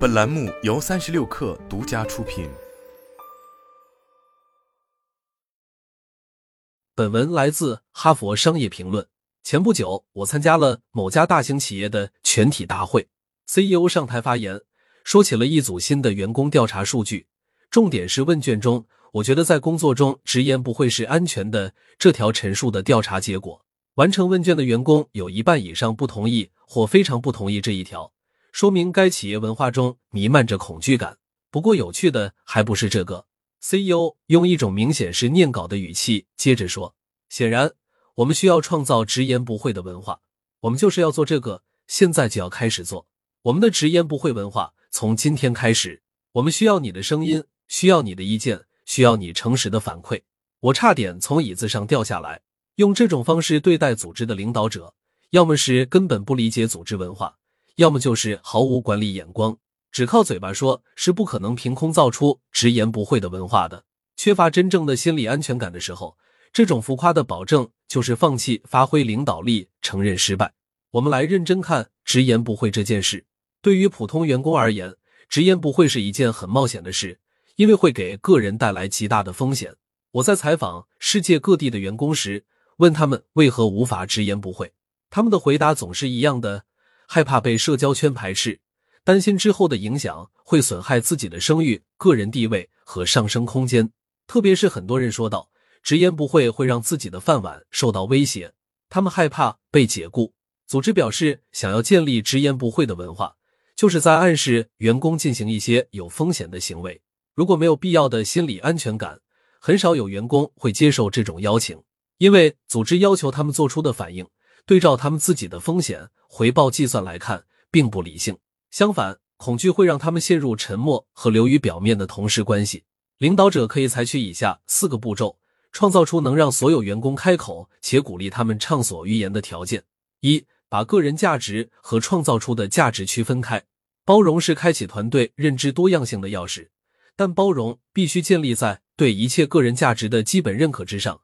本栏目由三十六氪独家出品。本文来自《哈佛商业评论》。前不久，我参加了某家大型企业的全体大会，CEO 上台发言，说起了一组新的员工调查数据，重点是问卷中“我觉得在工作中直言不讳是安全的”这条陈述的调查结果。完成问卷的员工有一半以上不同意或非常不同意这一条，说明该企业文化中弥漫着恐惧感。不过，有趣的还不是这个。CEO 用一种明显是念稿的语气接着说：“显然，我们需要创造直言不讳的文化。我们就是要做这个，现在就要开始做我们的直言不讳文化。从今天开始，我们需要你的声音，需要你的意见，需要你诚实的反馈。”我差点从椅子上掉下来。用这种方式对待组织的领导者，要么是根本不理解组织文化，要么就是毫无管理眼光。只靠嘴巴说，是不可能凭空造出直言不讳的文化的。缺乏真正的心理安全感的时候，这种浮夸的保证就是放弃发挥领导力，承认失败。我们来认真看直言不讳这件事。对于普通员工而言，直言不讳是一件很冒险的事，因为会给个人带来极大的风险。我在采访世界各地的员工时。问他们为何无法直言不讳，他们的回答总是一样的：害怕被社交圈排斥，担心之后的影响会损害自己的声誉、个人地位和上升空间。特别是很多人说到，直言不讳会让自己的饭碗受到威胁，他们害怕被解雇。组织表示，想要建立直言不讳的文化，就是在暗示员工进行一些有风险的行为。如果没有必要的心理安全感，很少有员工会接受这种邀请。因为组织要求他们做出的反应，对照他们自己的风险回报计算来看，并不理性。相反，恐惧会让他们陷入沉默和流于表面的同事关系。领导者可以采取以下四个步骤，创造出能让所有员工开口且鼓励他们畅所欲言的条件：一、把个人价值和创造出的价值区分开。包容是开启团队认知多样性的钥匙，但包容必须建立在对一切个人价值的基本认可之上。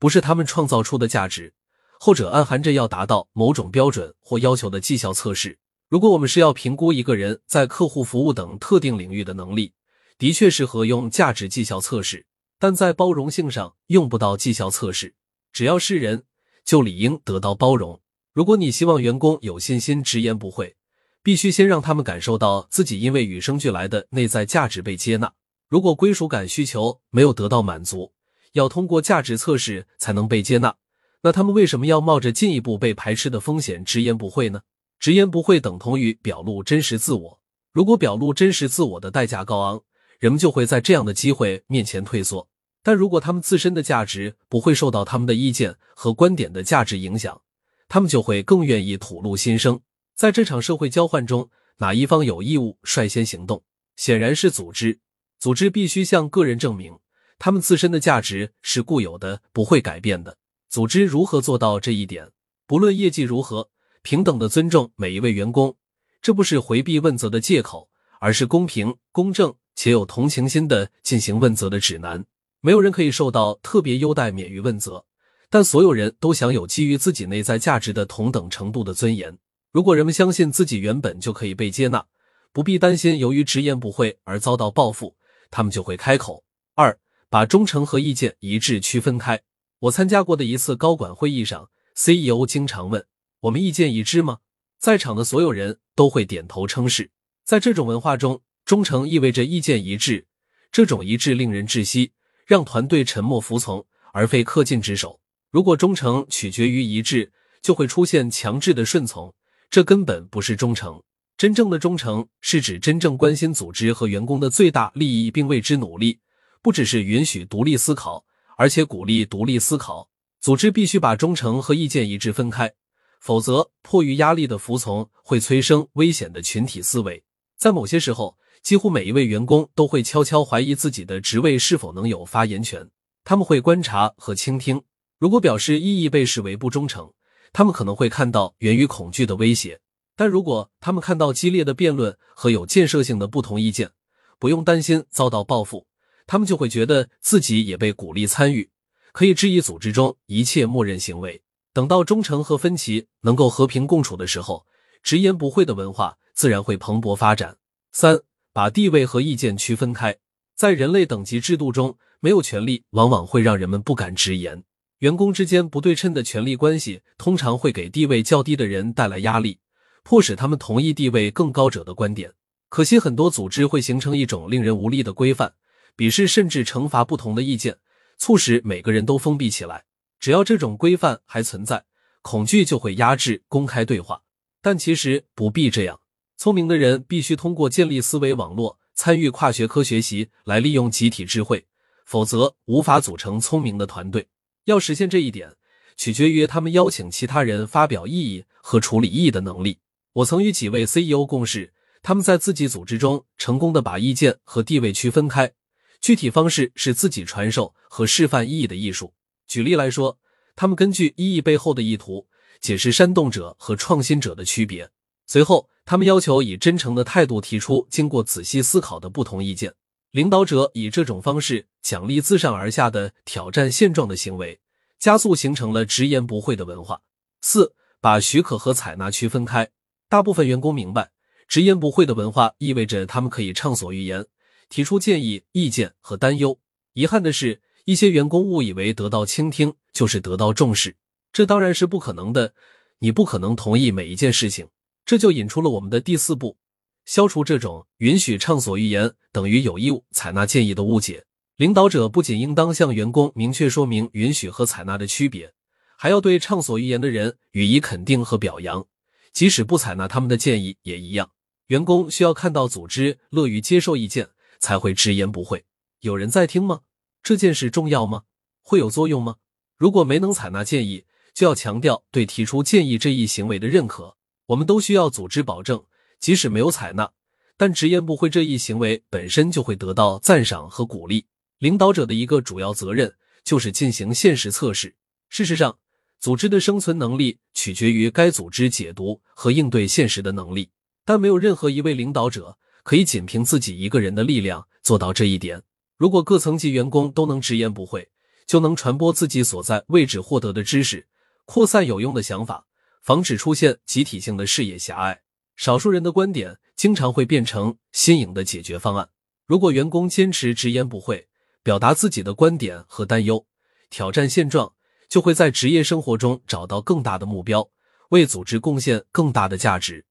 不是他们创造出的价值，后者暗含着要达到某种标准或要求的绩效测试。如果我们是要评估一个人在客户服务等特定领域的能力，的确适合用价值绩效测试，但在包容性上用不到绩效测试。只要是人，就理应得到包容。如果你希望员工有信心直言不讳，必须先让他们感受到自己因为与生俱来的内在价值被接纳。如果归属感需求没有得到满足，要通过价值测试才能被接纳，那他们为什么要冒着进一步被排斥的风险直言不讳呢？直言不讳等同于表露真实自我。如果表露真实自我的代价高昂，人们就会在这样的机会面前退缩。但如果他们自身的价值不会受到他们的意见和观点的价值影响，他们就会更愿意吐露心声。在这场社会交换中，哪一方有义务率先行动？显然是组织。组织必须向个人证明。他们自身的价值是固有的，不会改变的。组织如何做到这一点？不论业绩如何，平等的尊重每一位员工，这不是回避问责的借口，而是公平、公正且有同情心的进行问责的指南。没有人可以受到特别优待免于问责，但所有人都享有基于自己内在价值的同等程度的尊严。如果人们相信自己原本就可以被接纳，不必担心由于直言不讳而遭到报复，他们就会开口。二。把忠诚和意见一致区分开。我参加过的一次高管会议上，CEO 经常问：“我们意见一致吗？”在场的所有人都会点头称是。在这种文化中，忠诚意味着意见一致，这种一致令人窒息，让团队沉默服从而非恪尽职守。如果忠诚取决于一致，就会出现强制的顺从，这根本不是忠诚。真正的忠诚是指真正关心组织和员工的最大利益，并为之努力。不只是允许独立思考，而且鼓励独立思考。组织必须把忠诚和意见一致分开，否则迫于压力的服从会催生危险的群体思维。在某些时候，几乎每一位员工都会悄悄怀疑自己的职位是否能有发言权。他们会观察和倾听，如果表示异议被视为不忠诚，他们可能会看到源于恐惧的威胁；但如果他们看到激烈的辩论和有建设性的不同意见，不用担心遭到报复。他们就会觉得自己也被鼓励参与，可以质疑组织中一切默认行为。等到忠诚和分歧能够和平共处的时候，直言不讳的文化自然会蓬勃发展。三、把地位和意见区分开。在人类等级制度中，没有权利往往会让人们不敢直言。员工之间不对称的权力关系，通常会给地位较低的人带来压力，迫使他们同意地位更高者的观点。可惜，很多组织会形成一种令人无力的规范，鄙视甚至惩罚不同的意见，促使每个人都封闭起来。只要这种规范还存在，恐惧就会压制公开对话。但其实不必这样。聪明的人必须通过建立思维网络、参与跨学科学习来利用集体智慧，否则无法组成聪明的团队。要实现这一点，取决于他们邀请其他人发表异议和处理异议的能力。我曾与几位 CEO 共事，他们在自己组织中成功的把意见和地位区分开，具体方式是自己传授和示范意义的艺术。举例来说，他们根据意义背后的意图，解释煽动者和创新者的区别。随后，他们要求以真诚的态度提出经过仔细思考的不同意见。领导者以这种方式奖励自上而下的挑战现状的行为，加速形成了直言不讳的文化。四、把许可和采纳区分开。大部分员工明白，直言不讳的文化意味着他们可以畅所欲言，提出建议、意见和担忧。遗憾的是，一些员工误以为得到倾听就是得到重视，这当然是不可能的。你不可能同意每一件事情，这就引出了我们的第四步。消除这种允许畅所欲言等于有义务采纳建议的误解。领导者不仅应当向员工明确说明允许和采纳的区别，还要对畅所欲言的人予以肯定和表扬，即使不采纳他们的建议也一样。员工需要看到组织乐于接受意见，才会直言不讳。有人在听吗？这件事重要吗？会有作用吗？如果没能采纳建议，就要强调对提出建议这一行为的认可。我们都需要组织保证。即使没有采纳，但直言不讳这一行为本身就会得到赞赏和鼓励。领导者的一个主要责任就是进行现实测试。事实上，组织的生存能力取决于该组织解读和应对现实的能力。但没有任何一位领导者可以仅凭自己一个人的力量做到这一点。如果各层级员工都能直言不讳，就能传播自己所在位置获得的知识，扩散有用的想法，防止出现集体性的视野狭隘。少数人的观点经常会变成新颖的解决方案。如果员工坚持直言不讳，表达自己的观点和担忧，挑战现状，就会在职业生活中找到更大的目标，为组织贡献更大的价值。